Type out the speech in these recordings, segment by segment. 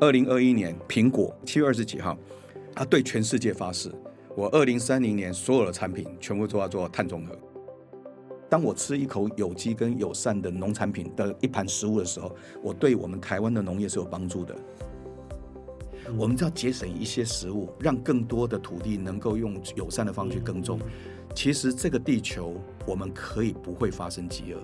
二零二一年，苹果七月二十几号，他对全世界发誓：我二零三零年所有的产品全部都要做碳中和。当我吃一口有机跟友善的农产品的一盘食物的时候，我对我们台湾的农业是有帮助的。我们就要节省一些食物，让更多的土地能够用友善的方式耕种。其实这个地球，我们可以不会发生饥饿。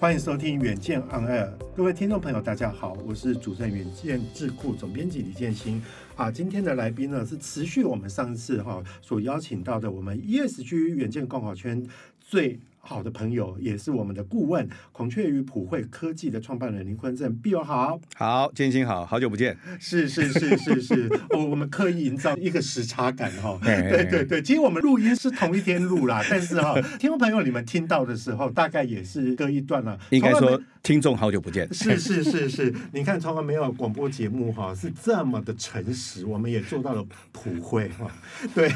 欢迎收听《远见 On Air》，各位听众朋友，大家好，我是主持人远见智库总编辑李建新。啊，今天的来宾呢是持续我们上次哈所邀请到的我们 ESG 远见共好圈最。好的朋友，也是我们的顾问，孔雀鱼普惠科技的创办人林坤正，Bill 好，好，建新好，好久不见，是是是是是，我 我们刻意营造一个时差感哈，对对对，其实我们录音是同一天录啦，但是哈，听众朋友你们听到的时候，大概也是隔一段了，应该说听众好久不见，是是是是，你看从来没有广播节目哈是这么的诚实，我们也做到了普惠哈，对，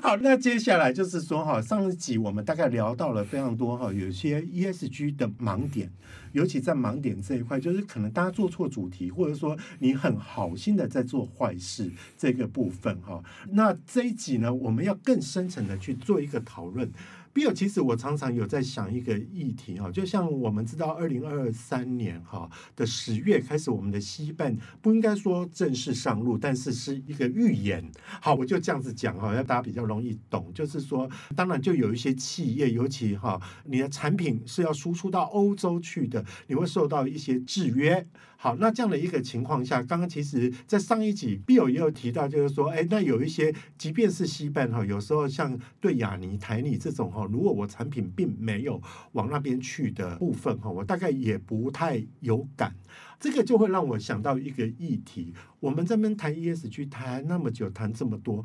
好，那接下来就是说哈，上一集我们大概聊到了。非常多哈，有些 ESG 的盲点，尤其在盲点这一块，就是可能大家做错主题，或者说你很好心的在做坏事这个部分哈。那这一集呢，我们要更深层的去做一个讨论。Bill，其实我常常有在想一个议题哈，就像我们知道，二零二三年哈的十月开始，我们的西半不应该说正式上路，但是是一个预演。好，我就这样子讲哈，要大家比较容易懂。就是说，当然就有一些企业，尤其哈，你的产品是要输出到欧洲去的，你会受到一些制约。好，那这样的一个情况下，刚刚其实，在上一集 Bill 也有提到，就是说，哎，那有一些，即便是西半哈，有时候像对亚尼、台泥这种哈，如果我产品并没有往那边去的部分哈，我大概也不太有感。这个就会让我想到一个议题，我们这边谈 ESG 谈那么久，谈这么多。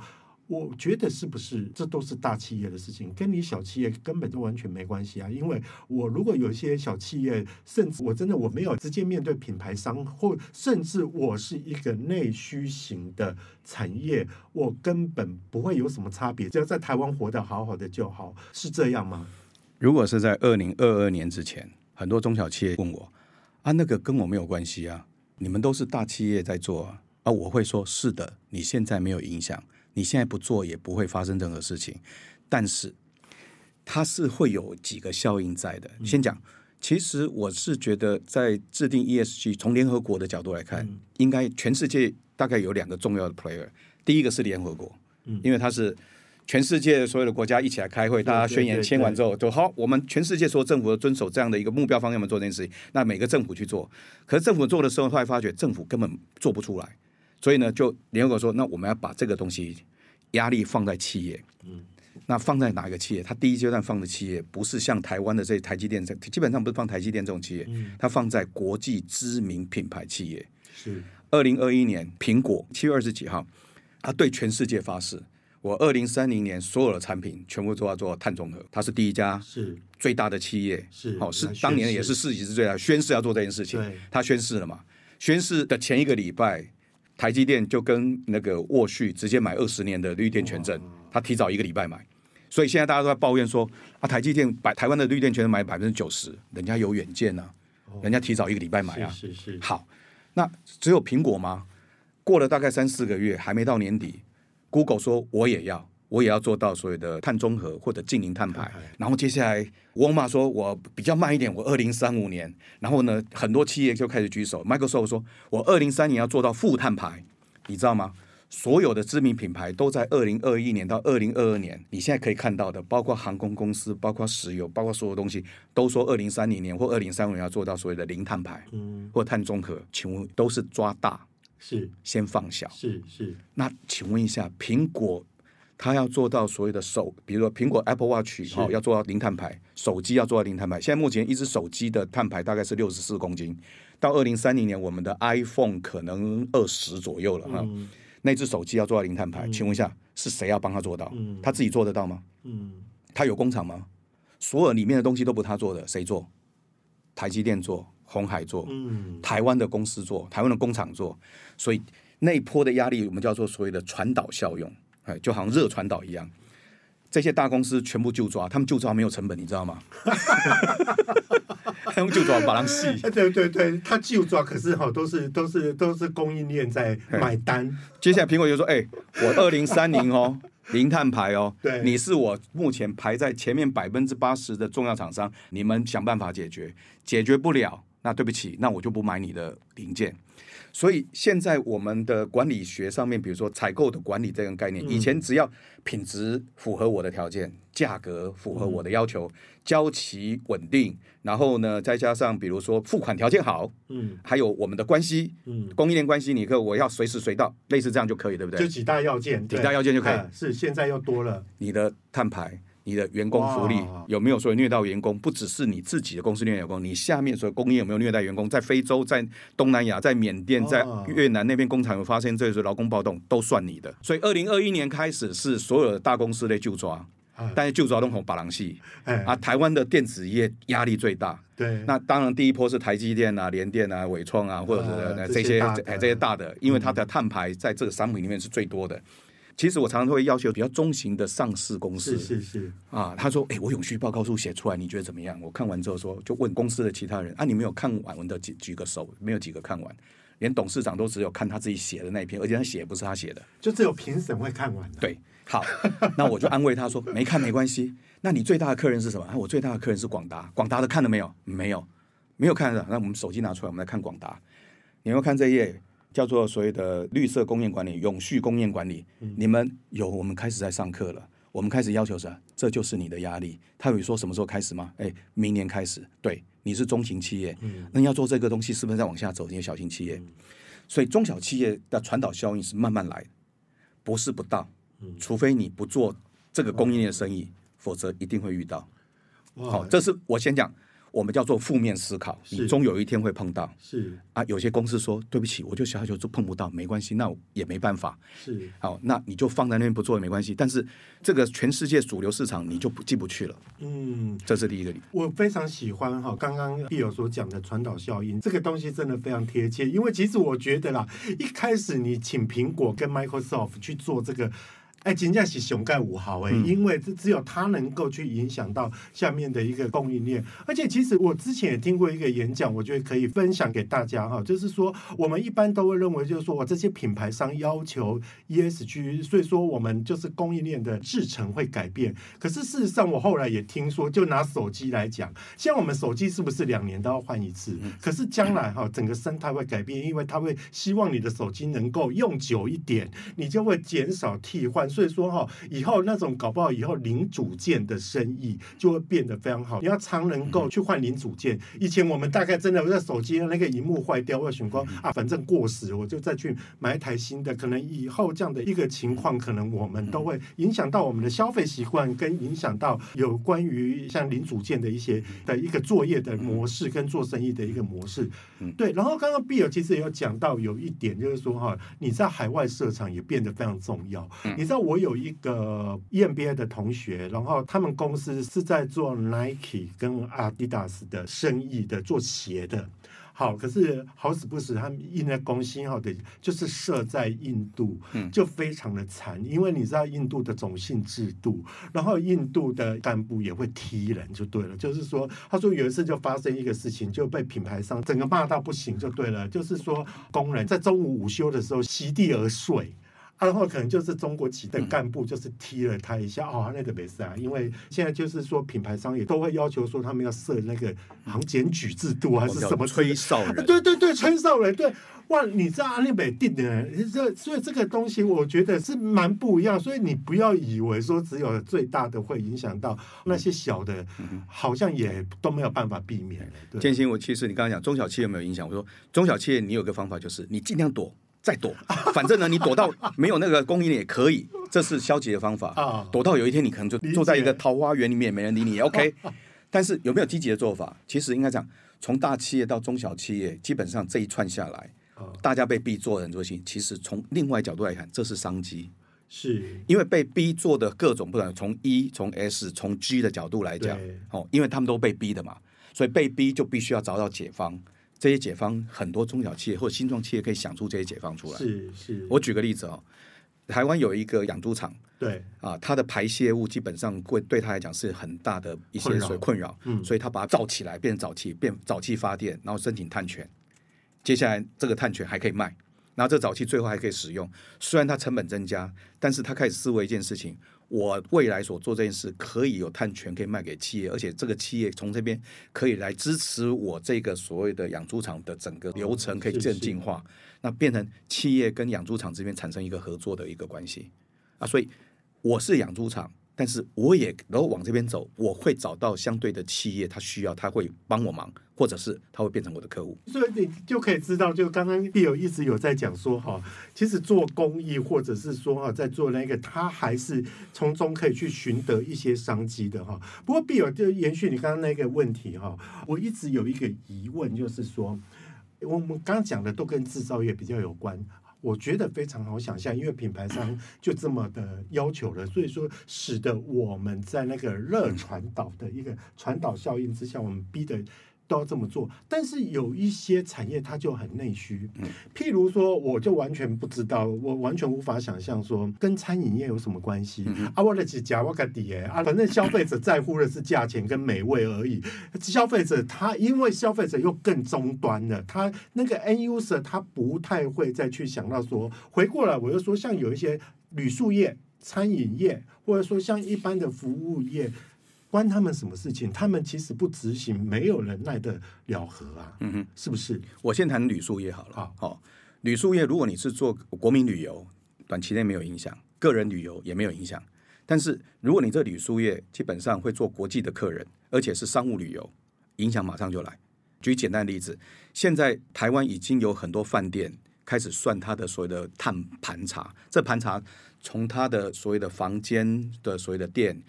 我觉得是不是这都是大企业的事情，跟你小企业根本就完全没关系啊！因为我如果有一些小企业，甚至我真的我没有直接面对品牌商，或甚至我是一个内需型的产业，我根本不会有什么差别，只要在台湾活得好好的就好，是这样吗？如果是在二零二二年之前，很多中小企业问我啊，那个跟我没有关系啊，你们都是大企业在做啊，啊，我会说是的，你现在没有影响。你现在不做也不会发生任何事情，但是它是会有几个效应在的。先讲，其实我是觉得在制定 ESG，从联合国的角度来看，应该全世界大概有两个重要的 player。第一个是联合国，因为它是全世界所有的国家一起来开会，大家宣言签完之后，就好，我们全世界所有政府都遵守这样的一个目标方向，我们做这件事情。那每个政府去做，可是政府做的时候，后来发觉政府根本做不出来。所以呢，就联合国说，那我们要把这个东西压力放在企业。嗯，那放在哪一个企业？它第一阶段放的企业不是像台湾的这台积电这，基本上不是放台积电这种企业，嗯，它放在国际知名品牌企业。是，二零二一年，苹果七月二十几号，它对全世界发誓，我二零三零年所有的产品全部都要做碳中和。它是第一家，是最大的企业，是好是当年也是市值是最大，宣誓要做这件事情。对，他宣誓了嘛？宣誓的前一个礼拜。台积电就跟那个沃旭直接买二十年的绿电权证，他提早一个礼拜买，所以现在大家都在抱怨说啊，台积电百台湾的绿电权证买百分之九十，人家有远见呐，人家提早一个礼拜买啊。是是。好，那只有苹果吗？过了大概三四个月，还没到年底，Google 说我也要。我也要做到所有的碳中和或者净零碳排，然后接下来沃尔玛说，我比较慢一点，我二零三五年，然后呢，很多企业就开始举手，Microsoft 说我二零三年要做到负碳排，你知道吗？所有的知名品牌都在二零二一年到二零二二年，你现在可以看到的，包括航空公司，包括石油，包括所有东西，都说二零三零年或二零三五年要做到所谓的零碳排，嗯，或碳中和，请问都是抓大，是。先放小，是是。那请问一下，苹果？他要做到所谓的手，比如说苹果 Apple Watch 哈、哦，要做到零碳排，手机要做到零碳排。现在目前一只手机的碳排大概是六十四公斤，到二零三零年，我们的 iPhone 可能二十左右了哈。嗯、那只手机要做到零碳排，嗯、请问一下，是谁要帮他做到？嗯、他自己做得到吗？嗯，他有工厂吗？所有里面的东西都不他做的，谁做？台积电做，红海做，嗯，台湾的公司做，台湾的工厂做，所以那一波的压力，我们叫做所谓的传导效用。哎，就好像热传导一样，这些大公司全部就抓，他们就抓没有成本，你知道吗？他们就抓把人戏。对对对，他就抓，可是哈，都是都是都是供应链在买单。接下来苹果就说：“哎，我二零三零哦，零碳排哦，对，你是我目前排在前面百分之八十的重要厂商，你们想办法解决，解决不了，那对不起，那我就不买你的零件。”所以现在我们的管理学上面，比如说采购的管理这个概念，以前只要品质符合我的条件，价格符合我的要求，交期稳定，然后呢，再加上比如说付款条件好，嗯，还有我们的关系，嗯，供应链关系，你可我要随时随到，类似这样就可以，对不对？就几大要件，几大要件就可以。是现在又多了你的碳排。你的员工福利有没有说虐待员工？不只是你自己的公司虐待员工，你下面所有工业有没有虐待员工？在非洲、在东南亚、在缅甸、在越南那边工厂有发生这些劳工暴动，都算你的。所以，二零二一年开始是所有的大公司的就抓，但是就抓都从巴郎系。啊，台湾的电子业压力最大。对，那当然第一波是台积电啊、联电啊、伟创啊，或者是这些这些大的，因为它的碳排在这个商品里面是最多的。其实我常常会要求比较中型的上市公司，是是是啊，他说：“哎，我永续报告书写出来，你觉得怎么样？”我看完之后说，就问公司的其他人：“啊，你没有看完的举举个手，没有几个看完，连董事长都只有看他自己写的那一篇，而且他写不是他写的，就只有评审会看完。”对，好，那我就安慰他说：“没看没关系。那你最大的客人是什么？”啊，我最大的客人是广达，广达的看了没有？没有，没有看的。那我们手机拿出来，我们来看广达。你要看这一页。叫做所谓的绿色工业管理、永续工业管理，嗯、你们有，我们开始在上课了。我们开始要求什么？这就是你的压力。他有说什么时候开始吗？哎，明年开始。对，你是中型企业，嗯、那你要做这个东西，是不是再往下走？你些小型企业，嗯、所以中小企业的传导效应是慢慢来，不是不到。嗯、除非你不做这个供应链的生意，嗯、否则一定会遇到。好这是我先讲。我们叫做负面思考，你终有一天会碰到。是啊，有些公司说对不起，我就小小就碰不到，没关系，那也没办法。是好，那你就放在那边不做也没关系。但是这个全世界主流市场你就不进不去了。嗯，这是第一个理。我非常喜欢哈，刚刚 Bill 所讲的传导效应，这个东西真的非常贴切。因为其实我觉得啦，一开始你请苹果跟 Microsoft 去做这个。哎，真正是熊盖五号哎，因为这只有它能够去影响到下面的一个供应链。而且，其实我之前也听过一个演讲，我觉得可以分享给大家哈。就是说，我们一般都会认为，就是说我这些品牌商要求 ESG，所以说我们就是供应链的制成会改变。可是事实上，我后来也听说，就拿手机来讲，像我们手机是不是两年都要换一次？可是将来哈，整个生态会改变，因为它会希望你的手机能够用久一点，你就会减少替换。所以说哈，以后那种搞不好以后零组件的生意就会变得非常好。你要常能够去换零组件。以前我们大概真的在手机那个荧幕坏掉，或者闪光啊，反正过时，我就再去买一台新的。可能以后这样的一个情况，可能我们都会影响到我们的消费习惯，跟影响到有关于像零组件的一些的一个作业的模式，跟做生意的一个模式。对。然后刚刚 Bill 其实也有讲到有一点，就是说哈，你在海外设厂也变得非常重要。你知道。我有一个 EMBA 的同学，然后他们公司是在做 Nike 跟 Adidas 的生意的，做鞋的。好，可是好死不死，他们印在公司好的就是设在印度，就非常的惨。因为你知道印度的种姓制度，然后印度的干部也会踢人，就对了。就是说，他说有一次就发生一个事情，就被品牌商整个骂到不行，就对了。就是说，工人在中午午休的时候席地而睡。然后可能就是中国籍的干部就是踢了他一下，嗯、哦，那个没事啊，因为现在就是说品牌商也都会要求说他们要设那个行检举制度还是什么吹哨人，对对对，吹哨人，对，哇，你知道阿内北定的，这所以这个东西我觉得是蛮不一样，所以你不要以为说只有最大的会影响到那些小的，嗯、好像也都没有办法避免。建兴，我其实你刚刚讲中小企业有没有影响？我说中小企业你有个方法就是你尽量躲。再躲，反正呢，你躲到没有那个供应链也可以，这是消极的方法啊。躲到有一天你可能就坐在一个桃花源里面，没人理你也，OK。但是有没有积极的做法？其实应该讲，从大企业到中小企业，基本上这一串下来，大家被逼做很多事情。其实从另外角度来看，这是商机，是因为被逼做的各种不同，从 E、从 S、从 G 的角度来讲，哦，因为他们都被逼的嘛，所以被逼就必须要找到解方。这些解方很多中小企业或新创企业可以想出这些解方出来。是是，我举个例子哦。台湾有一个养猪场，对啊，它的排泄物基本上会对他来讲是很大的一些所困扰，嗯，所以他把它造起来，变成沼气，变沼气发电，然后申请碳权。接下来这个碳权还可以卖，然后这个沼气最后还可以使用。虽然它成本增加，但是他开始思维一件事情。我未来所做这件事可以有碳权可以卖给企业，而且这个企业从这边可以来支持我这个所谓的养猪场的整个流程可以更进化，那变成企业跟养猪场这边产生一个合作的一个关系啊，所以我是养猪场。但是我也然后往这边走，我会找到相对的企业，他需要他会帮我忙，或者是他会变成我的客户。所以你就可以知道，就刚刚 Bill 一直有在讲说哈，其实做公益或者是说哈，在做那个，他还是从中可以去寻得一些商机的哈。不过 Bill 就延续你刚刚那个问题哈，我一直有一个疑问，就是说，我们刚刚讲的都跟制造业比较有关。我觉得非常好想象，因为品牌商就这么的要求了，所以说使得我们在那个热传导的一个传导效应之下，我们逼得。都要这么做，但是有一些产业它就很内需，譬如说，我就完全不知道，我完全无法想象说跟餐饮业有什么关系。啊，我的几家我个底哎，啊，反正消费者在乎的是价钱跟美味而已。消费者他因为消费者又更终端了，他那个 end user 他不太会再去想到说，回过来我又说，像有一些旅宿业、餐饮业，或者说像一般的服务业。关他们什么事情？他们其实不执行，没有人耐得了何啊！嗯哼，是不是？我先谈旅宿业好了。好，好，旅宿业，如果你是做国民旅游，短期内没有影响；个人旅游也没有影响。但是，如果你这旅宿业基本上会做国际的客人，而且是商务旅游，影响马上就来。举简单的例子，现在台湾已经有很多饭店开始算他的所谓的碳盘查，这盘查从他的所谓的房间的所谓的店。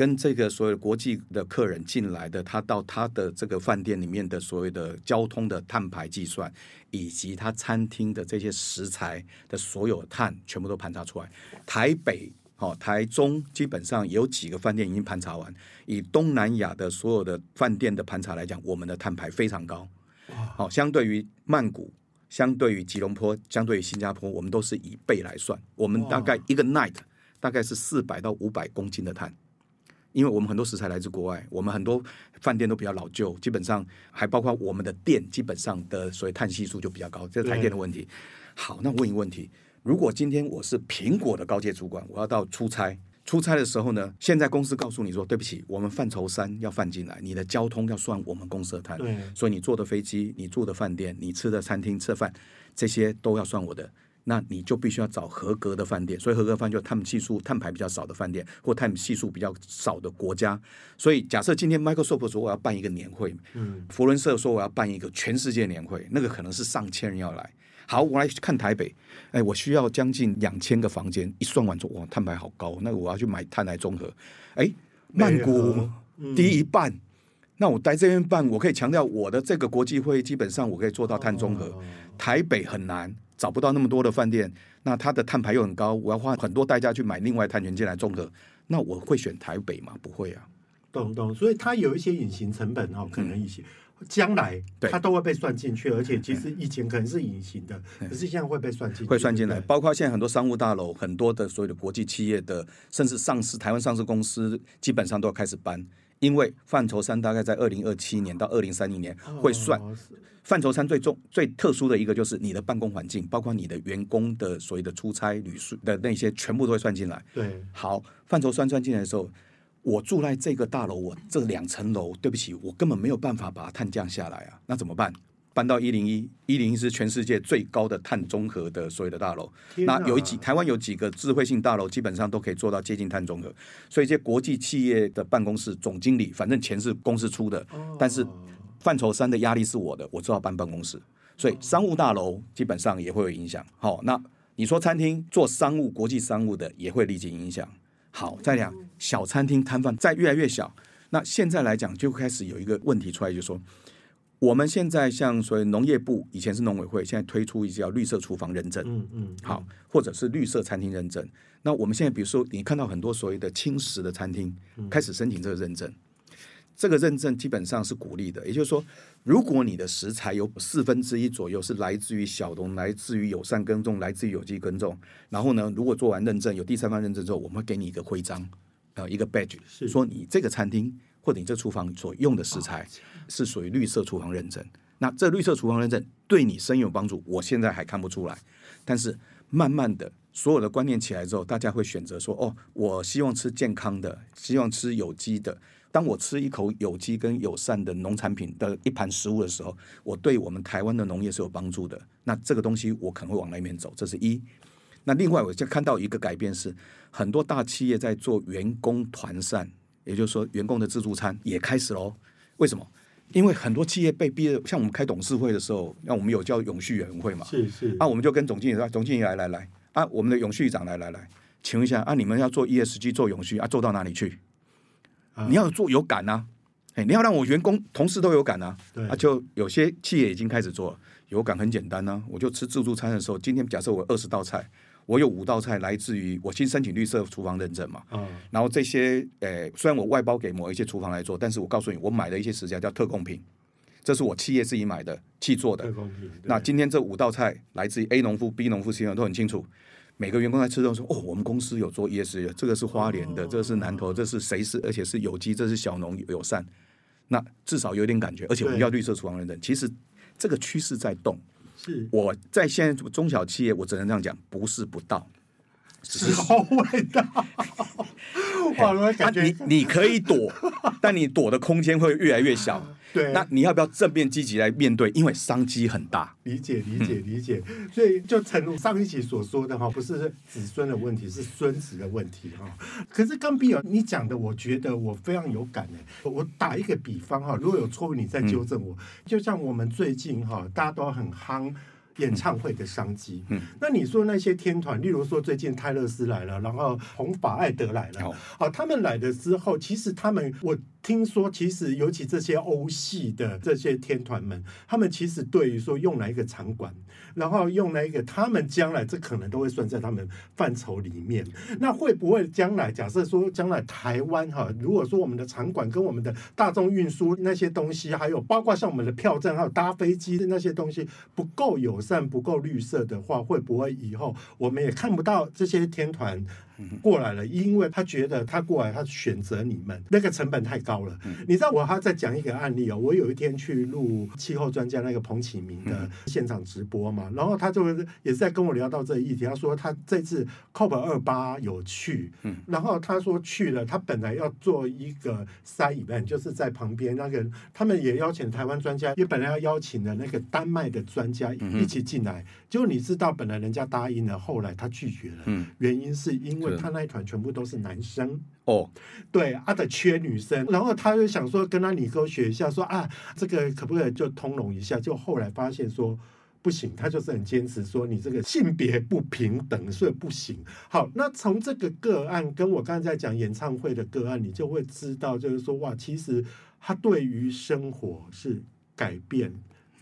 跟这个所有国际的客人进来的，他到他的这个饭店里面的所谓的交通的碳排计算，以及他餐厅的这些食材的所有碳，全部都盘查出来。台北、哦台中，基本上有几个饭店已经盘查完。以东南亚的所有的饭店的盘查来讲，我们的碳排非常高。好，相对于曼谷，相对于吉隆坡，相对于新加坡，我们都是以倍来算。我们大概一个 night 大概是四百到五百公斤的碳。因为我们很多食材来自国外，我们很多饭店都比较老旧，基本上还包括我们的店，基本上的所谓碳系数就比较高，这是台电的问题。好，那问一个问题：如果今天我是苹果的高阶主管，我要到出差，出差的时候呢，现在公司告诉你说，对不起，我们范畴三要放进来，你的交通要算我们公司的碳，所以你坐的飞机、你住的饭店、你吃的餐厅吃饭，这些都要算我的。那你就必须要找合格的饭店，所以合格饭店就是碳系数、碳排比较少的饭店，或碳系数比较少的国家。所以假设今天 Microsoft 说我要办一个年会，嗯，佛伦社说我要办一个全世界年会，那个可能是上千人要来。好，我来看台北，哎，我需要将近两千个房间，一算完之后，哇，碳排好高，那我要去买碳来综合。哎，曼谷低一半，嗯，那我在这边办，我可以强调我的这个国际会议基本上我可以做到碳综合。哦，台北很难。找不到那么多的饭店，那它的碳排又很高，我要花很多代价去买另外碳权进来综合，那我会选台北吗？不会啊，懂懂。所以它有一些隐形成本哈，可能一些将来它都会被算进去，而且其实以前可能是隐形的，可是现在会被算进去，会算进来。包括现在很多商务大楼，很多的所有的国际企业的，甚至上市台湾上市公司，基本上都要开始搬，因为范畴三大概在二零二七年到二零三零年会算。哦范畴三最重、最特殊的一个就是你的办公环境，包括你的员工的所谓的出差旅宿的那些，全部都会算进来。对，好，范畴三算进来的时候，我住在这个大楼，我这两层楼，对不起，我根本没有办法把它碳降下来啊，那怎么办？搬到一零一，一零一是全世界最高的碳中和的所有的大楼。那有几台湾有几个智慧性大楼，基本上都可以做到接近碳中和。所以，这些国际企业的办公室总经理，反正钱是公司出的，但是。范畴三的压力是我的，我知道搬办公室，所以商务大楼基本上也会有影响。好，那你说餐厅做商务、国际商务的也会立即影响。好，再讲小餐厅摊贩在越来越小，那现在来讲就开始有一个问题出来，就是说我们现在像所谓农业部以前是农委会，现在推出一些叫绿色厨房认证，嗯嗯，好，或者是绿色餐厅认证。那我们现在比如说你看到很多所谓的轻食的餐厅开始申请这个认证。这个认证基本上是鼓励的，也就是说，如果你的食材有四分之一左右是来自于小农、来自于友善耕种、来自于有机耕种，然后呢，如果做完认证有第三方认证之后，我们会给你一个徽章，呃，一个 badge，是说你这个餐厅或者你这厨房所用的食材是属于绿色厨房认证。那这绿色厨房认证对你生意有帮助，我现在还看不出来，但是慢慢的所有的观念起来之后，大家会选择说，哦，我希望吃健康的，希望吃有机的。当我吃一口有机跟友善的农产品的一盘食物的时候，我对我们台湾的农业是有帮助的。那这个东西我可能会往那边走，这是一。那另外，我就看到一个改变是，很多大企业在做员工团膳，也就是说，员工的自助餐也开始喽。为什么？因为很多企业被逼的，像我们开董事会的时候，那我们有叫永续委员会嘛？是是。啊，我们就跟总经理说，总经理来来来，啊，我们的永续长来来来，请问一下，啊，你们要做 ESG 做永续啊，做到哪里去？你要做有感啊，哎，你要让我员工同事都有感啊，对。啊，就有些企业已经开始做了，有感很简单呢、啊，我就吃自助餐的时候，今天假设我二十道菜，我有五道菜来自于我新申请绿色厨房认证嘛，嗯，然后这些，诶，虽然我外包给某一些厨房来做，但是我告诉你，我买的一些食材叫特供品，这是我企业自己买的，去做的，特供品，那今天这五道菜来自于 A 农夫、B 农夫、C 农夫都很清楚。每个员工在吃的时候说：“哦，我们公司有做 ESG，这个是花莲的，这个是南投，这是谁是？而且是有机，这是小农友善。那至少有点感觉，而且我们要绿色厨房认证。其实这个趋势在动。是我在现在中小企业，我只能这样讲，不是不到，是好伟大。哇，我感觉你你可以躲，但你躲的空间会越来越小。”对，那你要不要正面积极来面对？因为商机很大。理解，理解，理解。所以就诚如上一期所说的哈，不是子孙的问题，是孙子的问题哈。可是刚比尔你讲的，我觉得我非常有感哎。我打一个比方哈，如果有错误，你再纠正我。就像我们最近哈，大家都很夯。演唱会的商机，嗯，那你说那些天团，例如说最近泰勒斯来了，然后红发艾德来了，好，他们来了之后，其实他们我听说，其实尤其这些欧系的这些天团们，他们其实对于说用哪一个场馆，然后用哪一个，他们将来这可能都会算在他们范畴里面。那会不会将来假设说将来台湾哈，如果说我们的场馆跟我们的大众运输那些东西，还有包括像我们的票证，还有搭飞机的那些东西不够友善，不够绿色的话，会不会以后我们也看不到这些天团过来了？因为他觉得他过来，他选择你们那个成本太高了。你知道我还在讲一个案例哦，我有一天去录气候专家那个彭启明的现场直播嘛，然后他就也是在跟我聊到这个议题，他说他这次 COP 二八有去，然后他说去了，他本来要做一个 side event，就是在旁边那个他们也邀请台湾专家，也本来要邀请的那个丹麦的专家一起。进来，就你知道，本来人家答应了，后来他拒绝了。嗯，原因是因为他那一团全部都是男生哦，对，他、啊、的缺女生，然后他就想说跟他理科学一下，说啊，这个可不可以就通融一下？就后来发现说不行，他就是很坚持说你这个性别不平等，所以不行。好，那从这个个案跟我刚才在讲演唱会的个案，你就会知道，就是说哇，其实他对于生活是改变。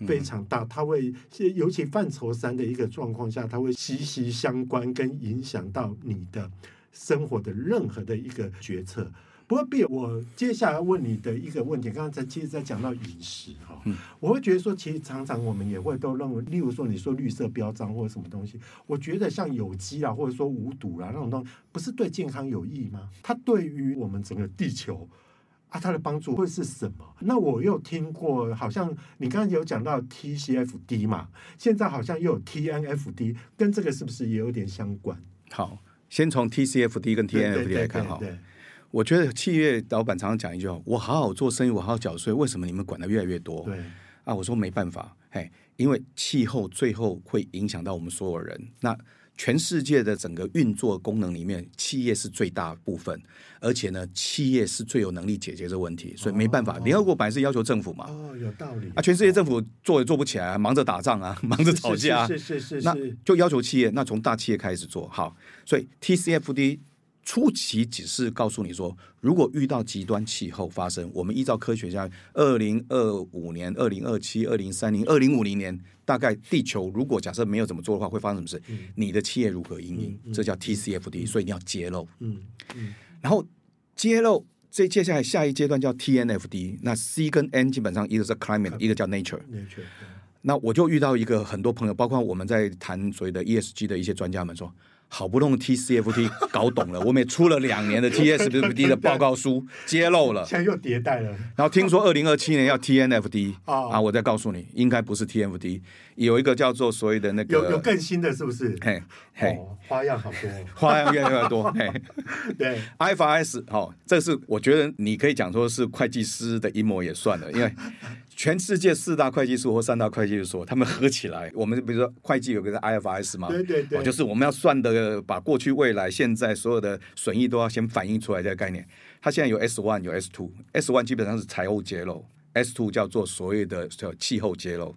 非常大，它会尤其范畴三的一个状况下，它会息息相关，跟影响到你的生活的任何的一个决策。不过，Bill，我接下来问你的一个问题，刚刚在其实在讲到饮食哈，我会觉得说，其实常常我们也会都认为，例如说你说绿色标章或者什么东西，我觉得像有机啊，或者说无毒啦那种东西，不是对健康有益吗？它对于我们整个地球。啊，它的帮助会是什么？那我又听过，好像你刚刚有讲到 TCFD 嘛，现在好像又有 TNFD，跟这个是不是也有点相关？好，先从 TCFD 跟 TNFD 来看哈。我觉得企业老板常常讲一句话：我好好做生意，我好好缴税，为什么你们管的越来越多？对啊，我说没办法，嘿，因为气候最后会影响到我们所有人。那全世界的整个运作功能里面，企业是最大部分，而且呢，企业是最有能力解决这个问题，所以没办法，联合国本来是要求政府嘛。哦，有道理。啊，全世界政府做也做不起来，忙着打仗啊，忙着吵架啊，是是是是，那就要求企业，那从大企业开始做好。所以 TCFD。初期只是告诉你说，如果遇到极端气候发生，我们依照科学家，二零二五年、二零二七、二零三零、二零五零年，大概地球如果假设没有怎么做的话，会发生什么事？嗯、你的企业如何因应？这叫 TCFD，、嗯、所以你要揭露。嗯嗯、然后揭露，这接下来下一阶段叫 TNFD。那 C 跟 N 基本上一个是 climate，一个叫 nature。nature。那我就遇到一个很多朋友，包括我们在谈所谓的 ESG 的一些专家们说。好不容易 TCFT 搞懂了，我们也出了两年的 T S F D 的报告书，揭露了，现在又迭代了。然后听说二零二七年要 TNFD 啊，我再告诉你，应该不是 TNFD，有一个叫做所谓的那个有有更新的是不是？嘿，嘿，花样好多，花样越来越多。嘿，对，IFRS 哦，这是我觉得你可以讲说是会计师的阴谋也算了，因为。全世界四大会计所或三大会计所，他们合起来，我们比如说会计有个 IFRS 嘛，对对对，就是我们要算的，把过去、未来、现在所有的损益都要先反映出来这个概念。它现在有 S one 有 S two，S one 基本上是财务揭露，S two 叫做所谓的叫气候揭露，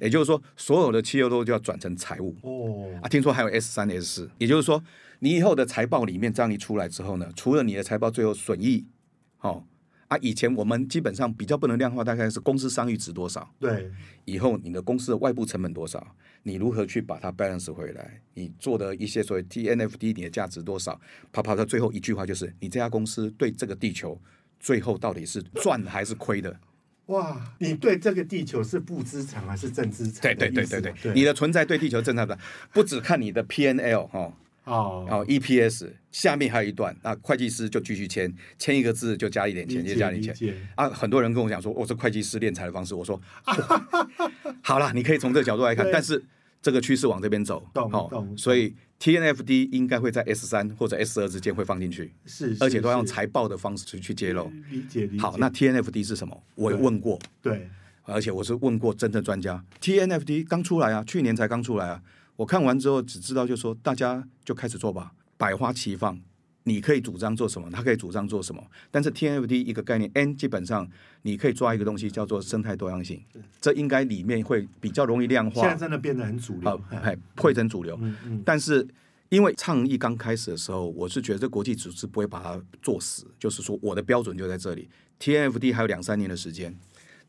也就是说所有的汽油都就要转成财务。哦，啊，听说还有 S 三 S 四，也就是说你以后的财报里面这样一出来之后呢，除了你的财报最后损益，哦。啊，以前我们基本上比较不能量化，大概是公司商誉值多少？对，以后你的公司的外部成本多少？你如何去把它 balance 回来？你做的一些所谓 TNFD，你的价值多少？啪啪的最后一句话就是：你这家公司对这个地球最后到底是赚还是亏的？哇，你对这个地球是负资产还是正资产？对对对对对，你的存在对地球正资产 不只看你的 P N L 哈。哦，哦，EPS 下面还有一段，那会计师就继续签，签一个字就加一点钱，就加一点钱。啊，很多人跟我讲说，我是会计师敛财的方式。我说，好了，你可以从这个角度来看，但是这个趋势往这边走，好，所以 TNFD 应该会在 S 三或者 S 二之间会放进去，是，而且都要用财报的方式去揭露。理解，理解。好，那 TNFD 是什么？我也问过，对，而且我是问过真正专家。TNFD 刚出来啊，去年才刚出来啊。我看完之后只知道，就说大家就开始做吧，百花齐放。你可以主张做什么，他可以主张做什么。但是 TNFD 一个概念，N 基本上你可以抓一个东西叫做生态多样性，这应该里面会比较容易量化。现在真的变得很主流，哎，会成主流。嗯嗯。但是因为倡议刚开始的时候，我是觉得这国际组织不会把它做死，就是说我的标准就在这里。TNFD 还有两三年的时间，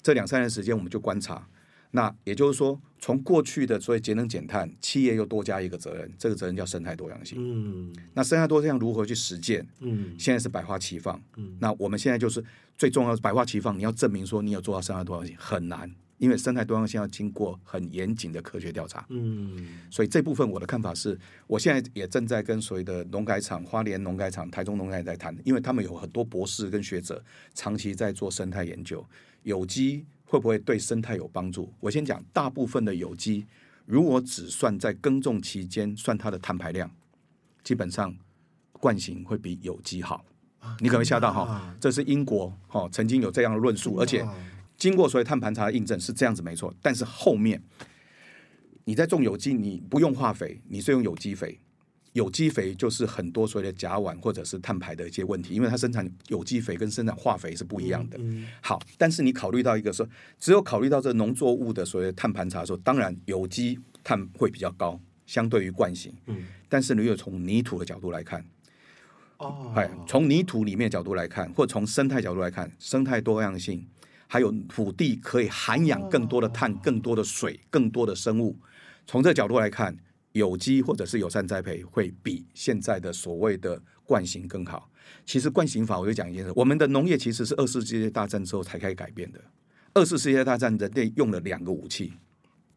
这两三年的时间我们就观察。那也就是说，从过去的所谓节能减碳，企业又多加一个责任，这个责任叫生态多样性。嗯，那生态多样性如何去实践？嗯，现在是百花齐放。嗯，那我们现在就是最重要的百花齐放，你要证明说你有做到生态多样性很难，因为生态多样性要经过很严谨的科学调查。嗯，所以这部分我的看法是，我现在也正在跟所谓的农改场、花莲农改场、台中农改在谈，因为他们有很多博士跟学者长期在做生态研究，有机。会不会对生态有帮助？我先讲，大部分的有机，如果只算在耕种期间算它的碳排量，基本上惯性会比有机好。你可能会吓到哈，这是英国哈曾经有这样的论述，而且经过所谓碳盘查的印证是这样子没错。但是后面你在种有机，你不用化肥，你是用有机肥。有机肥就是很多所谓的甲烷或者是碳排的一些问题，因为它生产有机肥跟生产化肥是不一样的。好，但是你考虑到一个说，只有考虑到这农作物的所谓的碳盘查的时候，当然有机碳会比较高，相对于惯性。嗯，但是你又从泥土的角度来看，哦，哎，从泥土里面的角度来看，或从生态角度来看，生态多样性，还有土地可以涵养更多的碳、更多的水、更多的生物，从这角度来看。有机或者是友善栽培会比现在的所谓的惯行更好。其实惯行法，我就讲一件事：我们的农业其实是二次世界大战之后才开始改变的。二次世界大战，人类用了两个武器，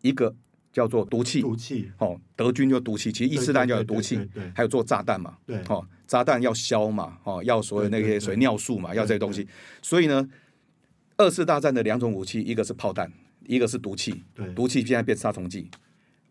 一个叫做毒气，毒气哦，德军就毒气，其实一次大战就有毒气，还有做炸弹嘛，对，哦，炸弹要硝嘛，哦，要所有那些所谓尿素嘛，要这些东西。所以呢，二次大战的两种武器，一个是炮弹，一个是毒气，毒气现在变杀虫剂。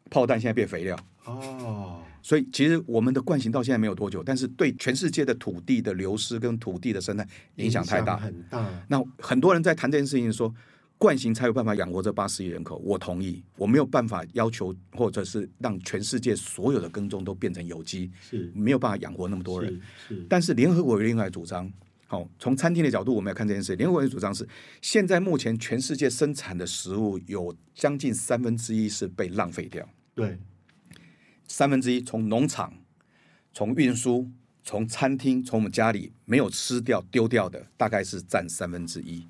炮弹现在变肥料哦，所以其实我们的惯行到现在没有多久，但是对全世界的土地的流失跟土地的生态影响太大，很大。那很多人在谈这件事情说，惯行才有办法养活这八十亿人口，我同意。我没有办法要求，或者是让全世界所有的耕种都变成有机，是没有办法养活那么多人。是，是但是联合国有另外主张，好、哦，从餐厅的角度，我们要看这件事。联合国的主张是，现在目前全世界生产的食物有将近三分之一是被浪费掉。对，三分之一从农场、从运输、从餐厅、从我们家里没有吃掉丢掉的，大概是占三分之一。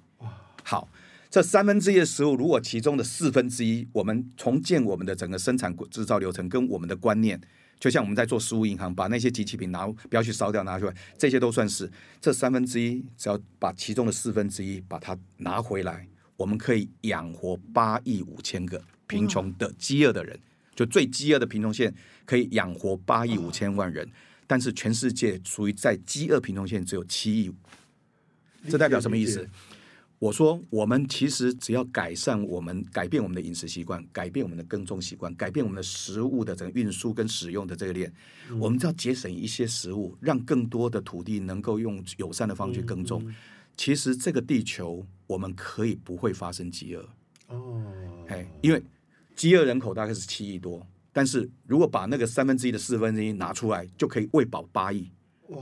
好。这三分之一的食物，如果其中的四分之一，我们重建我们的整个生产制造流程跟我们的观念，就像我们在做食物银行，把那些机器品拿不要去烧掉，拿出来，这些都算是这三分之一，只要把其中的四分之一把它拿回来，我们可以养活八亿五千个贫穷的饥饿的人，就最饥饿的贫穷线可以养活八亿五千万人，但是全世界属于在饥饿贫穷线只有七亿，这代表什么意思？我说，我们其实只要改善我们、改变我们的饮食习惯，改变我们的耕种习惯，改变我们的食物的整个运输跟使用的这个链，嗯、我们只要节省一些食物，让更多的土地能够用友善的方式去耕种。嗯嗯、其实这个地球我们可以不会发生饥饿哦，哎，因为饥饿人口大概是七亿多，但是如果把那个三分之一的四分之一拿出来，就可以喂饱八亿。哇！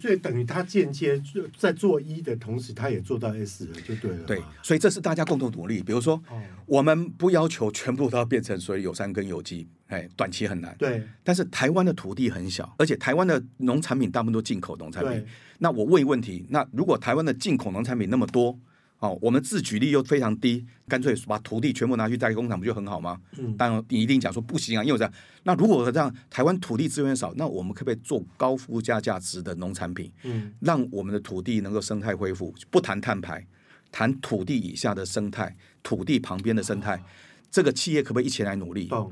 所以等于他间接在做一的同时，他也做到 S 了，就对了。对，所以这是大家共同努力。比如说，哦、我们不要求全部都要变成所谓有山跟有机，哎，短期很难。对。但是台湾的土地很小，而且台湾的农产品大部分都进口农产品。那我问一问题：那如果台湾的进口农产品那么多？哦，我们自给率又非常低，干脆把土地全部拿去代工厂，不就很好吗？嗯，当然你一定讲说不行啊，因为这样。那如果这样，台湾土地资源少，那我们可不可以做高附加价值的农产品？嗯，让我们的土地能够生态恢复，不谈碳排，谈土地以下的生态，土地旁边的生态，这个企业可不可以一起来努力？哦，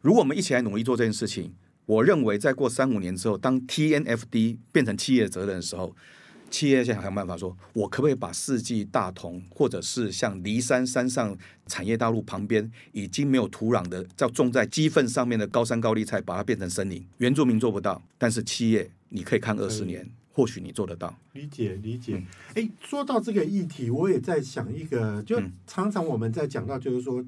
如果我们一起来努力做这件事情，我认为再过三五年之后，当 TNFD 变成企业的责任的时候。企业想想办法说，我可不可以把四季大同，或者是像骊山山上产业大路旁边已经没有土壤的，叫种在鸡粪上面的高山高丽菜，把它变成森林？原住民做不到，但是企业你可以看二十年，或许你做得到。理解理解。哎、嗯，说到这个议题，我也在想一个，就常常我们在讲到，就是说，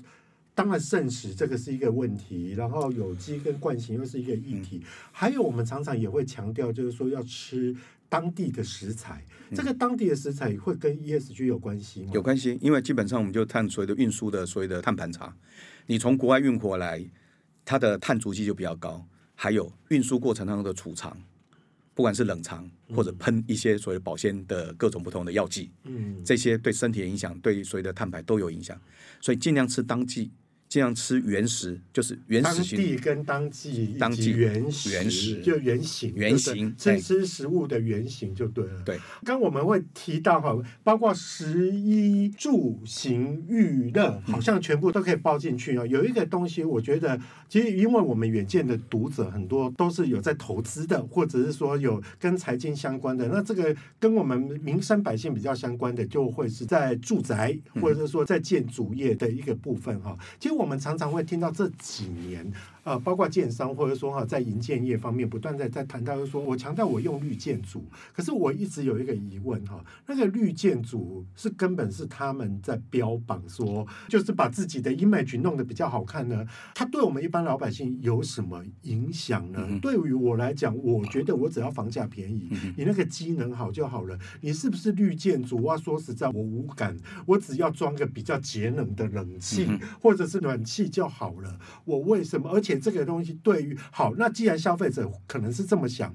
当然剩食这个是一个问题，然后有机跟惯性又是一个议题，嗯、还有我们常常也会强调，就是说要吃。当地的食材，这个当地的食材会跟 ESG 有关系吗？有关系，因为基本上我们就碳所谓的运输的所谓的碳盘查，你从国外运过来，它的碳足迹就比较高。还有运输过程当中的储藏，不管是冷藏或者喷一些所谓保鲜的各种不同的药剂，嗯，这些对身体的影响，对所谓的碳排都有影响，所以尽量吃当季。尽量吃原食，就是原始型。当地跟当季，当季原食，原食就原型，原型吃吃食物的原型就对了。对，刚我们会提到哈，包括食衣住行育乐，好像全部都可以包进去啊。有一个东西，我觉得其实因为我们远见的读者很多都是有在投资的，或者是说有跟财经相关的，那这个跟我们民生百姓比较相关的，就会是在住宅或者是说在建筑业的一个部分哈。其实。我们常常会听到这几年，呃，包括建商或者说哈，在营建业方面不断在在谈到，就说我强调我用绿建筑，可是我一直有一个疑问哈，那个绿建筑是根本是他们在标榜说，就是把自己的 image 弄得比较好看呢？它对我们一般老百姓有什么影响呢？嗯、对于我来讲，我觉得我只要房价便宜，嗯、你那个机能好就好了。你是不是绿建筑？我说实在，我无感，我只要装个比较节能的冷气，嗯、或者是暖气就好了。我为什么？而且这个东西对于好，那既然消费者可能是这么想，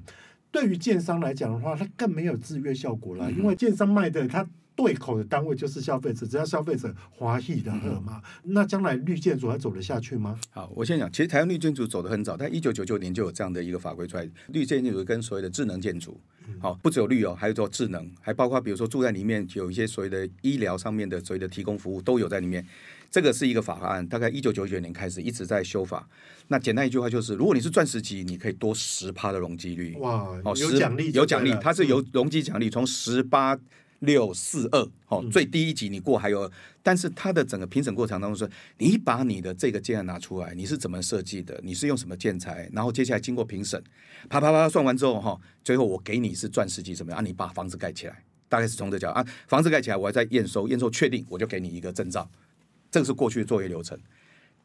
对于建商来讲的话，它更没有制约效果了，嗯、因为建商卖的它。对口的单位就是消费者，只要消费者华裔的喝嘛，嗯、那将来绿建筑还走得下去吗？好，我先讲，其实台湾绿建筑走得很早，但一九九九年就有这样的一个法规出来，绿建筑跟所谓的智能建筑，好，不只有绿哦，还有做智能，还包括比如说住在里面有一些所谓的医疗上面的所谓的提供服务都有在里面，这个是一个法案，大概一九九九年开始一直在修法。那简单一句话就是，如果你是钻石级，你可以多十趴的容积率，哇，哦，有奖励，有奖励，它是有容积奖励，从十八。六四二，哦，最低一级你过还有，但是它的整个评审过程当中是，你把你的这个建案拿出来，你是怎么设计的，你是用什么建材，然后接下来经过评审，啪啪啪算完之后哈，最后我给你是钻石级怎么样，啊，你把房子盖起来。大概是从这角啊，房子盖起来，我还在验收，验收确定，我就给你一个证照。这个是过去的作业流程。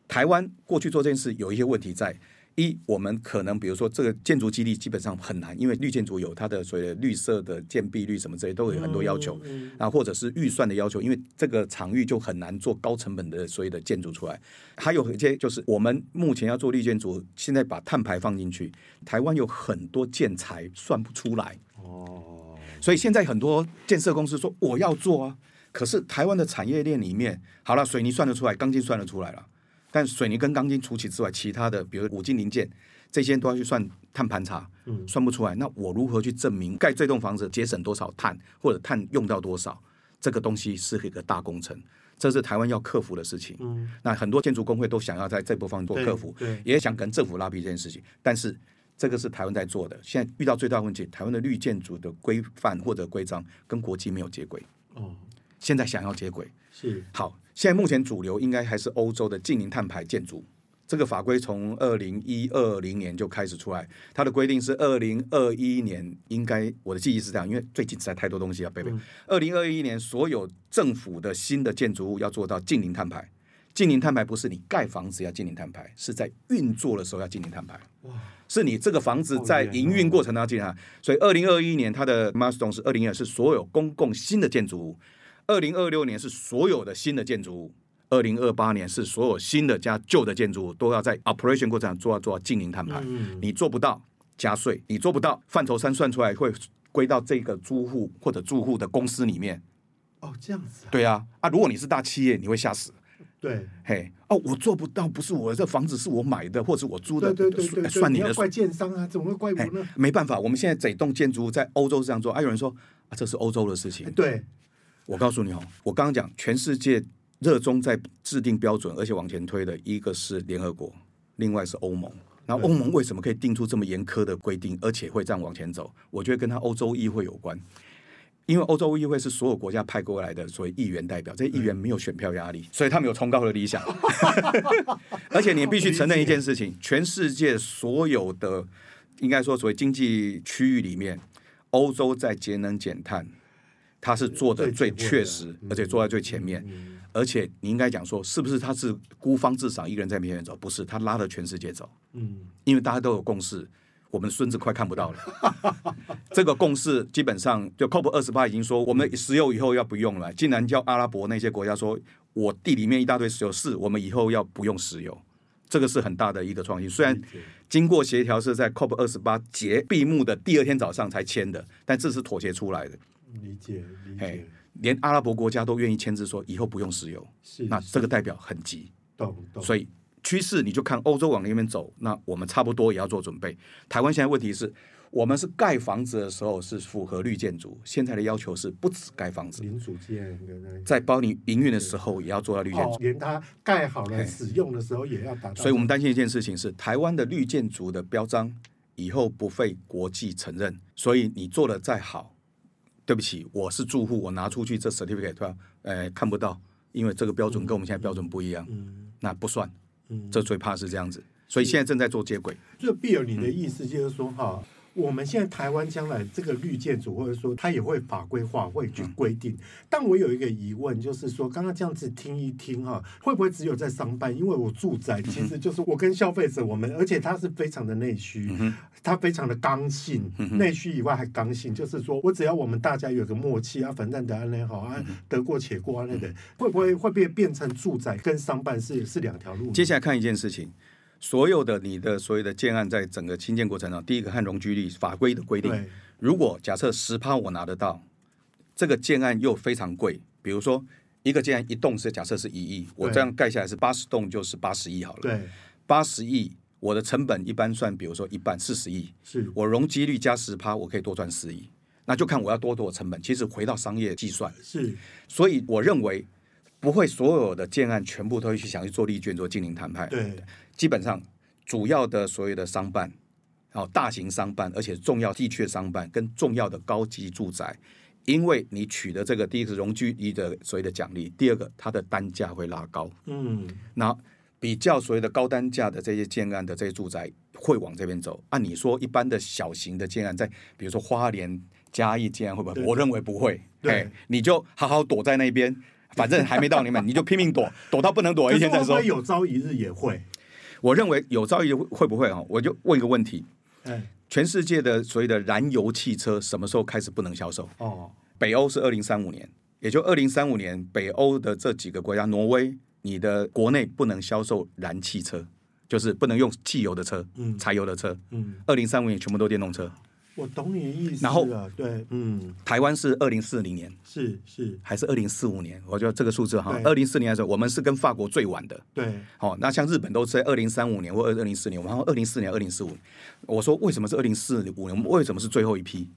台湾过去做这件事有一些问题在。一，我们可能比如说这个建筑基地基本上很难，因为绿建筑有它的所谓的绿色的建蔽率什么之类都有很多要求，啊，或者是预算的要求，因为这个场域就很难做高成本的所谓的建筑出来。还有一些就是我们目前要做绿建筑，现在把碳排放进去，台湾有很多建材算不出来哦，所以现在很多建设公司说我要做啊，可是台湾的产业链里面，好了，水泥算得出来，钢筋算得出来了。但水泥跟钢筋除此之外，其他的比如五金零件这些都要去算碳盘查，嗯，算不出来。那我如何去证明盖这栋房子节省多少碳，或者碳用到多少？这个东西是一个大工程，这是台湾要克服的事情。嗯，那很多建筑工会都想要在这部分做克服，对，也想跟政府拉皮这件事情。但是这个是台湾在做的，现在遇到最大的问题，台湾的绿建筑的规范或者规章跟国际没有接轨。哦，现在想要接轨是好。现在目前主流应该还是欧洲的近零碳排建筑，这个法规从二零一二零年就开始出来，它的规定是二零二一年，应该我的记忆是这样，因为最近实在太多东西了，贝贝。二零二一年所有政府的新的建筑物要做到近零碳排，近零碳排不是你盖房子要近零碳排，是在运作的时候要近零碳排。哇，是你这个房子在营运过程当中要净零碳排。所以二零二一年它的 milestone 是二零二是所有公共新的建筑物。二零二六年是所有的新的建筑物，二零二八年是所有新的加旧的建筑物都要在 operation 过程中做到做到净零碳排。嗯、你做不到加税，你做不到范畴三算出来会归到这个租户或者住户的公司里面。哦，这样子、啊。对啊，啊，如果你是大企业，你会吓死。对，嘿，哦，我做不到，不是我这房子是我买的，或者我租的，对对对算你的。怪建商啊，怎么会怪我呢？没办法，我们现在整栋建筑物在欧洲是这样做，啊，有人说啊，这是欧洲的事情。对。我告诉你哦，我刚刚讲，全世界热衷在制定标准，而且往前推的一个是联合国，另外是欧盟。然后欧盟为什么可以定出这么严苛的规定，而且会这样往前走？我觉得跟他欧洲议会有关，因为欧洲议会是所有国家派过来的所谓议员代表，这些议员没有选票压力，所以他们有崇高的理想。而且你必须承认一件事情，全世界所有的应该说所谓经济区域里面，欧洲在节能减碳。他是做的最确实，而且做在最前面，而且你应该讲说，是不是他是孤芳自赏，一个人在面前面走？不是，他拉着全世界走。嗯，因为大家都有共识，我们孙子快看不到了。这个共识基本上，就 COP 二十八已经说，我们石油以后要不用了。竟然叫阿拉伯那些国家说，我地里面一大堆石油，是我们以后要不用石油，这个是很大的一个创新。虽然经过协调是在 COP 二十八节闭幕的第二天早上才签的，但这是妥协出来的。理解，理解，连阿拉伯国家都愿意签字说以后不用石油，是那这个代表很急，懂懂。所以趋势你就看欧洲往那边走，那我们差不多也要做准备。台湾现在问题是我们是盖房子的时候是符合绿建筑，现在的要求是不止盖房子，零组件在包你营运的时候也要做到绿建筑，连它盖好了使用的时候也要达到。所以我们担心一件事情是台湾的绿建筑的标章以后不被国际承认，所以你做的再好。对不起，我是住户，我拿出去这 certificate，对吧？呃，看不到，因为这个标准跟我们现在标准不一样，嗯、那不算。嗯，这最怕是这样子，所以现在正在做接轨。就比尔，你的意思就是说，哈、嗯。我们现在台湾将来这个绿建筑，或者说它也会法规化，会去规定。但我有一个疑问，就是说，刚刚这样子听一听哈，会不会只有在商办？因为我住宅其实就是我跟消费者，我们而且它是非常的内需，它非常的刚性，内需以外还刚性，就是说我只要我们大家有个默契啊，反正得安好啊，得过且过啊，那个会不会会不会变成住宅跟商办是是两条路？接下来看一件事情。所有的你的所有的建案，在整个新建过程中，第一个看容积率法规的规定。如果假设十趴我拿得到，这个建案又非常贵，比如说一个建案一栋是假设是一亿，我这样盖下来是八十栋就是八十亿好了。对，八十亿我的成本一般算，比如说一半四十亿，是我容积率加十趴，我可以多赚十亿，那就看我要多多少成本。其实回到商业计算是，所以我认为不会所有的建案全部都会去想去做立卷做经营谈判。对。基本上，主要的所有的商办，然后大型商办，而且重要地区的商办跟重要的高级住宅，因为你取得这个第一个容积一的所谓的奖励，第二个它的单价会拉高。嗯，那比较所谓的高单价的这些建案的这些住宅会往这边走。按、啊、你说，一般的小型的建案，在比如说花莲嘉义建案会不会？我认为不会。对，你就好好躲在那边，反正还没到你们，你就拼命躲，躲到不能躲，一天再说。有朝一日也会。我认为有朝一日会不会啊？我就问一个问题：哎，全世界的所谓的燃油汽车什么时候开始不能销售？哦，北欧是二零三五年，也就二零三五年，北欧的这几个国家，挪威，你的国内不能销售燃汽车，就是不能用汽油的车，嗯，柴油的车，嗯，二零三五年全部都电动车。我懂你的意思。然后对，嗯，台湾是二零四零年，是是还是二零四五年？我觉得这个数字哈对，二零四零年的时候，我们是跟法国最晚的。对，好、哦，那像日本都是在二零三五年或二二零四年，我们好像二零四年、二零四五。我说为什么是二零四五年？我们为什么是最后一批？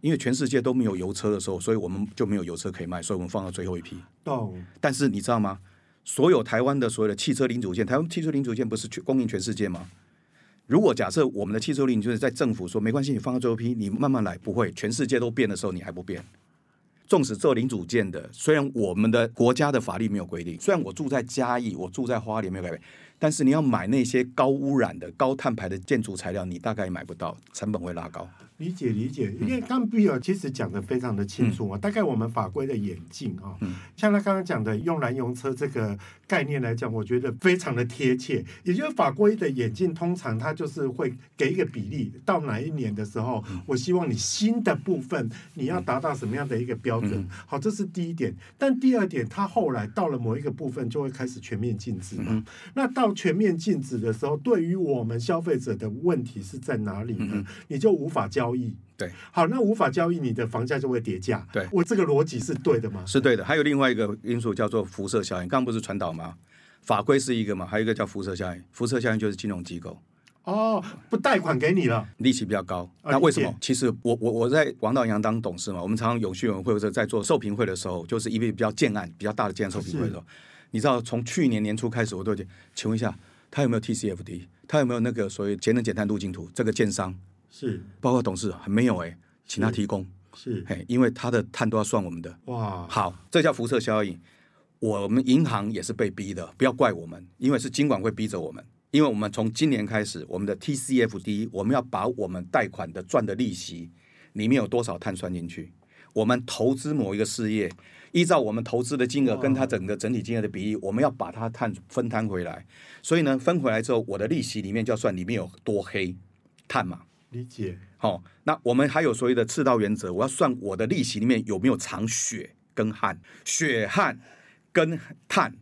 因为全世界都没有油车的时候，所以我们就没有油车可以卖，所以我们放到最后一批。懂。但是你知道吗？所有台湾的所有的汽车零组件，台湾汽车零组件不是全供应全世界吗？如果假设我们的汽车零就是在政府说没关系，你放个最后批，你慢慢来，不会，全世界都变的时候，你还不变。纵使做零组件的，虽然我们的国家的法律没有规定，虽然我住在嘉义，我住在花莲没有改变，但是你要买那些高污染的、高碳排的建筑材料，你大概买不到，成本会拉高。理解理解，因为刚比尔其实讲的非常的清楚啊。大概我们法规的演进啊，像他刚刚讲的用燃油车这个概念来讲，我觉得非常的贴切。也就是法规的演进，通常它就是会给一个比例，到哪一年的时候，我希望你新的部分你要达到什么样的一个标准。好，这是第一点。但第二点，它后来到了某一个部分，就会开始全面禁止嘛。那到全面禁止的时候，对于我们消费者的问题是在哪里呢？你就无法交。交易对，好，那无法交易，你的房价就会跌价。对，我这个逻辑是对的吗？是对的。还有另外一个因素叫做辐射效应，刚刚不是传导吗？法规是一个嘛，还有一个叫辐射效应。辐射效应就是金融机构哦，不贷款给你了，利息比较高。啊、那为什么？其实我我我在王道银行当董事嘛，我们常常永续委员会或者在做受评会的时候，就是一笔比较建案比较大的建案受评会的时候，你知道从去年年初开始，我都请问一下，他有没有 TCFD？他有没有那个所谓节能减碳路径图？这个建商。是，包括董事还没有哎、欸，请他提供是，嘿，因为他的碳都要算我们的。哇，好，这叫辐射效应。我们银行也是被逼的，不要怪我们，因为是金管会逼着我们。因为我们从今年开始，我们的 TCFD，我们要把我们贷款的赚的利息里面有多少碳算进去。我们投资某一个事业，依照我们投资的金额跟它整个整体金额的比例，我们要把它碳分摊回来。所以呢，分回来之后，我的利息里面就要算里面有多黑碳嘛。理解，好、哦，那我们还有所谓的赤道原则，我要算我的利息里面有没有藏血跟汗，血汗跟碳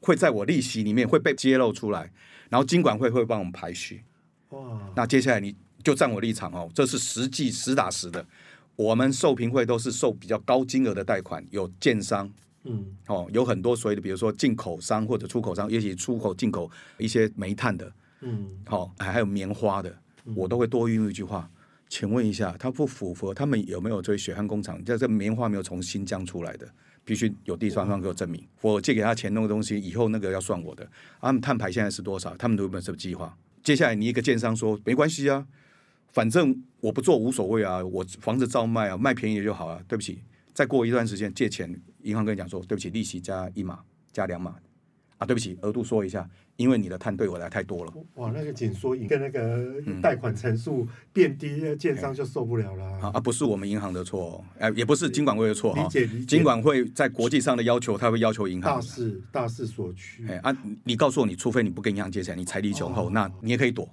会在我利息里面会被揭露出来，然后金管会会帮我们排序。哇，那接下来你就站我立场哦，这是实际实打实的，我们受评会都是受比较高金额的贷款，有建商，嗯，哦，有很多所谓的，比如说进口商或者出口商，尤其出口进口一些煤炭的，嗯，好、哦，还有棉花的。我都会多用一句话，请问一下，他不符合他们有没有这血汗工厂？这这棉花没有从新疆出来的，必须有第三方给我证明。我借给他钱弄的东西，以后那个要算我的。他们碳排现在是多少？他们有没有什么计划？接下来你一个建商说没关系啊，反正我不做无所谓啊，我房子照卖啊，卖便宜就好啊。对不起，再过一段时间借钱，银行跟你讲说，对不起，利息加一码，加两码。啊，对不起，额度说一下，因为你的碳对我来太多了。哇，那个紧缩跟那个贷款层数变低，嗯、建商就受不了了。啊，不是我们银行的错，哦，哎，也不是金管会的错哈。理解理解。金管会在国际上的要求，他会要求银行。大势大势所趋。哎啊，你告诉我，你除非你不跟银行借钱，你财力雄厚，哦，那你也可以躲。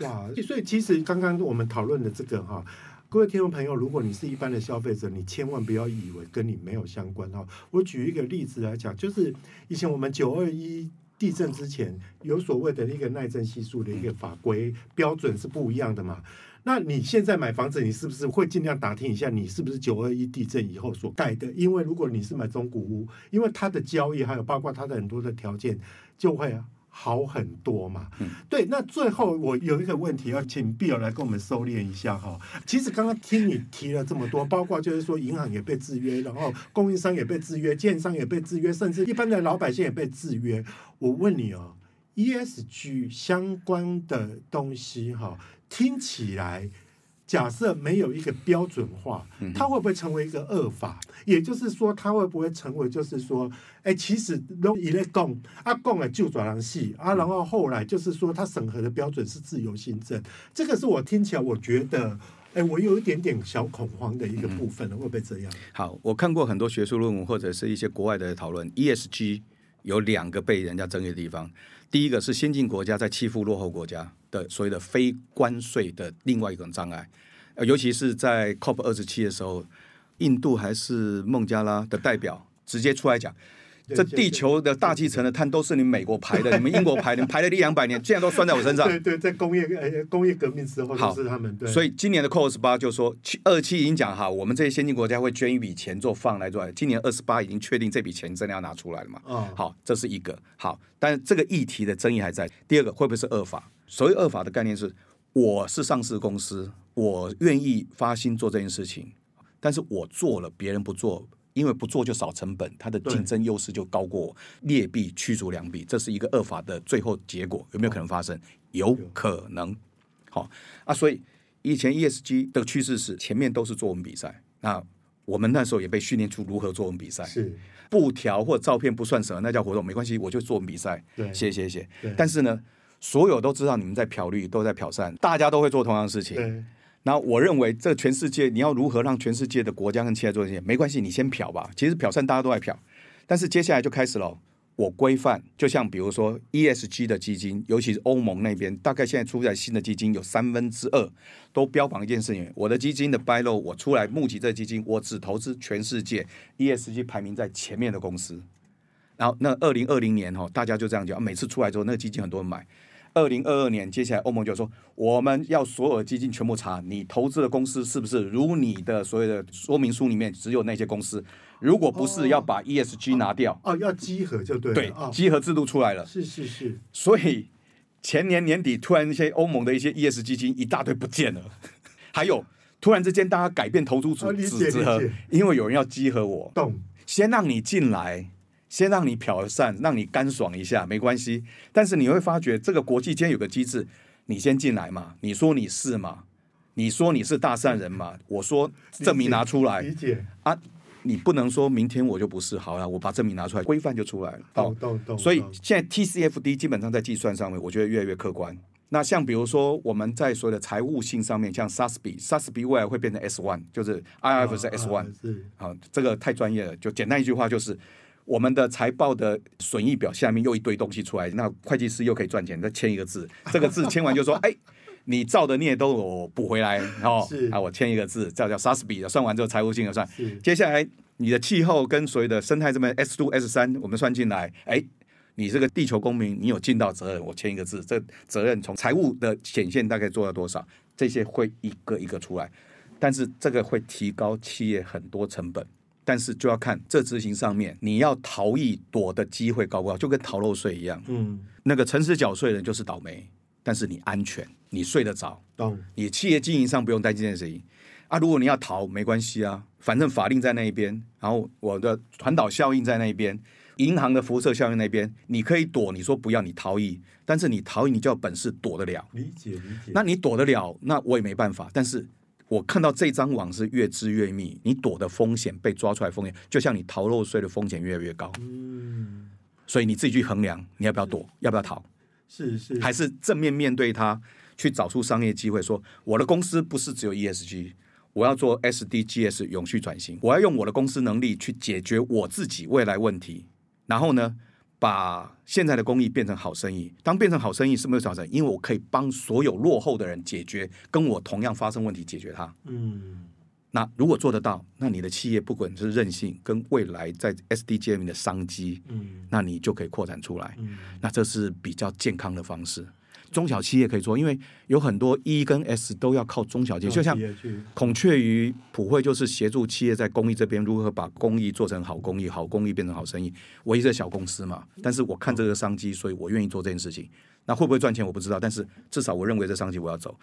哇，所以其实刚刚我们讨论的这个哈。各位听众朋友，如果你是一般的消费者，你千万不要以为跟你没有相关哈。我举一个例子来讲，就是以前我们九二一地震之前，有所谓的一个耐震系数的一个法规标准是不一样的嘛。那你现在买房子，你是不是会尽量打听一下，你是不是九二一地震以后所盖的？因为如果你是买中古屋，因为它的交易还有包括它的很多的条件，就会啊。好很多嘛，嗯，对。那最后我有一个问题要请 Bill 来跟我们收敛一下哈。其实刚刚听你提了这么多，包括就是说银行也被制约，然后供应商也被制约，建商也被制约，甚至一般的老百姓也被制约。我问你哦，ESG 相关的东西哈，听起来。假设没有一个标准化，它会不会成为一个恶法？也就是说，它会不会成为就是说，哎，其实都一类供啊供了就转让系啊，然后后来就是说，它审核的标准是自由行政，这个是我听起来我觉得哎，我有一点点小恐慌的一个部分了，嗯、会不会这样？好，我看过很多学术论文或者是一些国外的讨论，ESG 有两个被人家争议的地方。第一个是先进国家在欺负落后国家的所谓的非关税的另外一种障碍，呃，尤其是在 COP 二十七的时候，印度还是孟加拉的代表直接出来讲。这地球的大气层的碳都是你美国排的，你们英国排的，排了一两百年，竟然都算在我身上。对对，在工业呃工业革命之后，好是他们。对。所以今年的 COP 二十八就说，二十七已经讲哈，我们这些先进国家会捐一笔钱做放来做。今年二十八已经确定这笔钱真的要拿出来了嘛？哦。好，这是一个好，但是这个议题的争议还在。第二个会不会是恶法？所谓恶法的概念是，我是上市公司，我愿意发心做这件事情，但是我做了，别人不做。因为不做就少成本，它的竞争优势就高过，劣币驱逐良币，这是一个恶法的最后结果，有没有可能发生？有可能。好啊，所以以前 ESG 的趋势是前面都是作文比赛，那我们那时候也被训练出如何作文比赛，是布条或照片不算什么，那叫活动，没关系，我就作文比赛，对写写写。但是呢，所有都知道你们在漂绿，都在漂散，大家都会做同样的事情。那我认为，这全世界你要如何让全世界的国家跟企业做这些？没关系，你先漂吧。其实漂散大家都在漂，但是接下来就开始了。我规范，就像比如说 ESG 的基金，尤其是欧盟那边，大概现在出来新的基金有三分之二都标榜一件事情：我的基金的 buy low，我出来募集这基金，我只投资全世界 ESG 排名在前面的公司。然后那二零二零年哈，大家就这样讲，每次出来之后，那个基金很多人买。二零二二年，接下来欧盟就说，我们要所有的基金全部查你投资的公司是不是如你的所有的说明书里面只有那些公司，如果不是，要把 ESG 拿掉。哦，哦，要集合就对了。对，集合制度出来了。是是是。所以前年年底，突然一些欧盟的一些 ESG 基金一大堆不见了，还有突然之间大家改变投资组织之后，因为有人要集合我，懂？先让你进来。先让你漂散，让你干爽一下，没关系。但是你会发觉，这个国际间有个机制，你先进来嘛，你说你是嘛，你说你是大善人嘛，我说证明拿出来，理解啊，你不能说明天我就不是好了，我把证明拿出来，规范就出来了。懂懂懂。所以现在 TCFD 基本上在计算上面，我觉得越来越客观。那像比如说我们在所有的财务性上面，像 SASB，SASB 未来会变成 S one，就是 IFRS S one，好，这个太专业了，就简单一句话就是。我们的财报的损益表下面又一堆东西出来，那会计师又可以赚钱，再签一个字，这个字签完就说，哎，你造的孽都我补回来，然后啊，我签一个字，叫叫 SASB 的，算完之后财务性的算。接下来你的气候跟所谓的生态这边 S two S 三，我们算进来，哎，你这个地球公民，你有尽到责任，我签一个字，这责任从财务的显现大概做到多少？这些会一个一个出来，但是这个会提高企业很多成本。但是就要看这执行上面，你要逃逸躲的机会高不高？就跟逃漏税一样。嗯，那个诚实缴税的人就是倒霉，但是你安全，你睡得着。懂。你企业经营上不用担心这件事情啊。如果你要逃，没关系啊，反正法令在那一边，然后我的传导效应在那一边，银行的辐射效应那边，你可以躲。你说不要，你逃逸，但是你逃逸，你就要本事躲得了。理解理解。那你躲得了，那我也没办法。但是。我看到这张网是越织越密，你躲的风险被抓出来风险，就像你逃漏税的风险越来越高。嗯，所以你自己去衡量，你要不要躲，要不要逃？是是，还是正面面对它，去找出商业机会。说我的公司不是只有 ESG，我要做 SDGs 永续转型，我要用我的公司能力去解决我自己未来问题。然后呢，把现在的公益变成好生意。当变成好生意，是没有好生意，因为我可以帮所有落后的人解决跟我同样发生问题，解决它。嗯，那如果做得到，那你的企业不管是韧性跟未来在 SDGM 的商机，嗯，那你就可以扩展出来。嗯，那这是比较健康的方式。中小企业可以做，因为有很多 E 跟 S 都要靠中小企业，就像孔雀鱼普惠就是协助企业在公益这边如何把公益做成好公益，好公益变成好生意。我一个小公司嘛，但是我看这个商机，所以我愿意做这件事情。那会不会赚钱我不知道，但是至少我认为这商机我要走。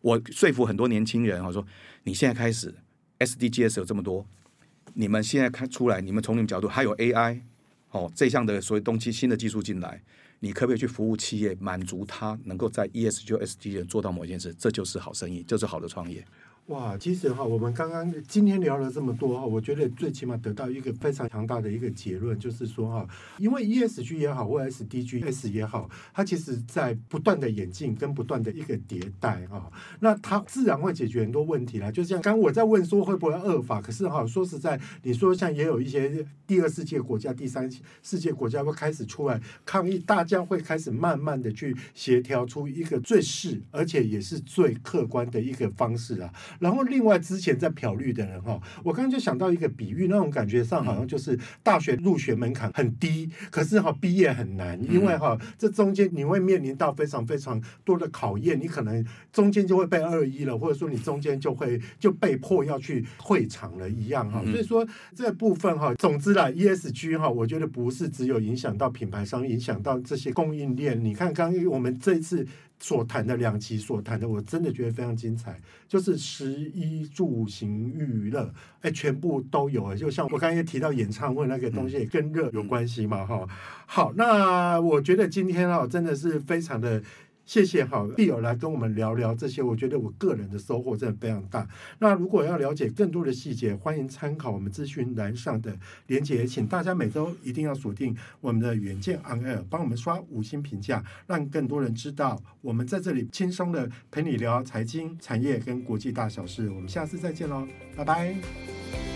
我说服很多年轻人，我说你现在开始 SDGs 有这么多，你们现在看出来，你们从你们角度还有 AI 哦这项的所谓东西新的技术进来。你可不可以去服务企业，满足他能够在 ESG、SDG 做到某件事？这就是好生意，就是好的创业。哇，其实哈，我们刚刚今天聊了这么多哈，我觉得最起码得到一个非常强大的一个结论，就是说哈，因为 ESG 也好，或 SDGs 也好，它其实在不断的演进跟不断的一个迭代哈，那它自然会解决很多问题啦。就像刚我在问说会不会恶法，可是哈，说实在，你说像也有一些第二世界国家、第三世界国家会开始出来抗议，大家会开始慢慢的去协调出一个最适而且也是最客观的一个方式啊。然后，另外之前在漂绿的人哈，我刚刚就想到一个比喻，那种感觉上好像就是大学入学门槛很低，可是哈毕业很难，因为哈这中间你会面临到非常非常多的考验，你可能中间就会被二一了，或者说你中间就会就被迫要去退场了一样哈。所以说这部分哈，总之啦，ESG 哈，我觉得不是只有影响到品牌商，影响到这些供应链。你看刚刚我们这一次。所谈的两期所谈的，我真的觉得非常精彩，就是食衣住行娱乐，哎，全部都有。就像我刚才提到演唱会那个东西，也跟热有关系嘛，哈。好，那我觉得今天啊，真的是非常的。谢谢好，碧友来跟我们聊聊这些，我觉得我个人的收获真的非常大。那如果要了解更多的细节，欢迎参考我们资讯栏上的连结，请大家每周一定要锁定我们的远见 On Air，帮我们刷五星评价，让更多人知道我们在这里轻松的陪你聊财经、产业跟国际大小事。我们下次再见喽，拜拜。